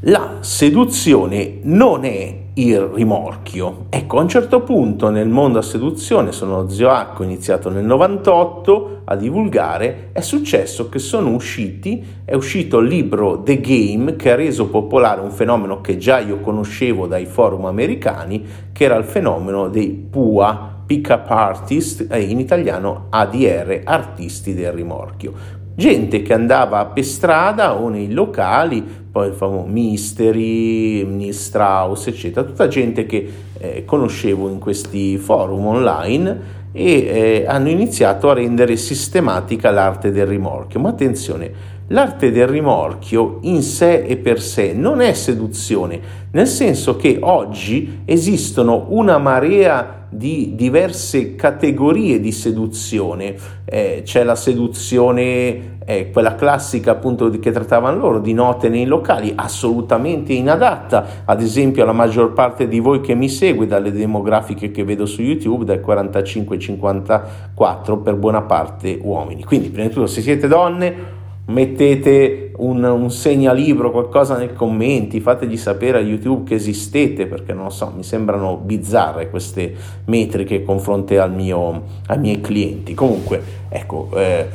la seduzione non è il rimorchio. Ecco, a un certo punto nel mondo a seduzione, sono zio ho iniziato nel 98 a divulgare, è successo che sono usciti, è uscito il libro The Game che ha reso popolare un fenomeno che già io conoscevo dai forum americani, che era il fenomeno dei PUA, Pick Up Artist, in italiano ADR, artisti del rimorchio gente che andava per strada o nei locali, poi il famoso Mystery, Neil Strauss, eccetera, tutta gente che eh, conoscevo in questi forum online e eh, hanno iniziato a rendere sistematica l'arte del rimorchio. Ma attenzione, l'arte del rimorchio in sé e per sé non è seduzione, nel senso che oggi esistono una marea di diverse categorie di seduzione. Eh, c'è la seduzione, eh, quella classica appunto che trattavano loro, di note nei locali, assolutamente inadatta. Ad esempio, la maggior parte di voi che mi segue dalle demografiche che vedo su YouTube, dal 45-54, per buona parte uomini. Quindi, prima di tutto, se siete donne, mettete un, un, segnalibro, qualcosa nei commenti, fategli sapere a YouTube che esistete, perché non lo so, mi sembrano bizzarre queste metriche confronte al mio, ai miei clienti. Comunque, ecco, eh,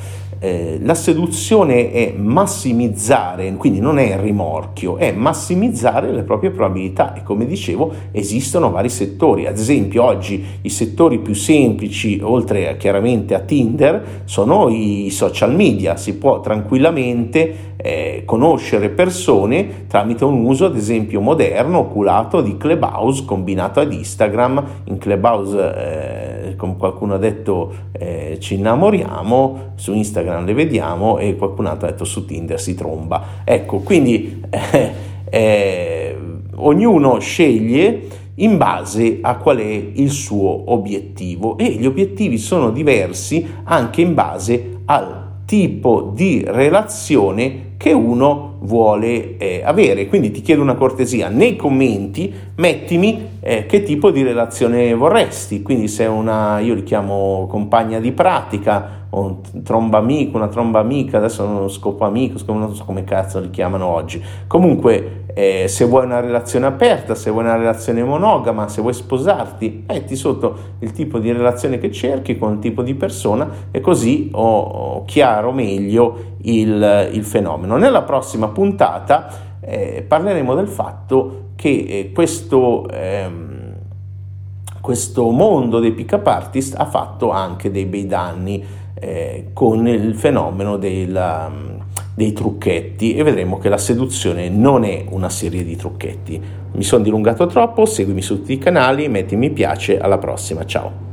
eh, la seduzione è massimizzare, quindi non è il rimorchio, è massimizzare le proprie probabilità. E come dicevo esistono vari settori, ad esempio oggi i settori più semplici, oltre chiaramente a Tinder, sono i social media, si può tranquillamente eh, conoscere persone tramite un uso ad esempio moderno, oculato di Clubhouse combinato ad Instagram. In Clubhouse, eh, come qualcuno ha detto, eh, ci innamoriamo, su Instagram le vediamo e qualcun altro ha detto su Tinder si tromba. Ecco, quindi eh, eh, ognuno sceglie in base a qual è il suo obiettivo e gli obiettivi sono diversi anche in base al tipo di relazione che uno vuole eh, avere. Quindi ti chiedo una cortesia, nei commenti mettimi eh, che tipo di relazione vorresti, quindi se una, io li chiamo compagna di pratica, o un tromba amico, una tromba amica, adesso non scopo amico, non so come cazzo li chiamano oggi. Comunque, eh, se vuoi una relazione aperta, se vuoi una relazione monogama, se vuoi sposarti, metti sotto il tipo di relazione che cerchi con il tipo di persona e così ho, ho chiaro meglio il, il, fenomeno. Nella prossima puntata eh, parleremo del fatto che eh, questo... Ehm, questo mondo dei pick-up artist ha fatto anche dei bei danni eh, con il fenomeno della, um, dei trucchetti e vedremo che la seduzione non è una serie di trucchetti. Mi sono dilungato troppo, seguimi su tutti i canali, metti mi piace, alla prossima, ciao!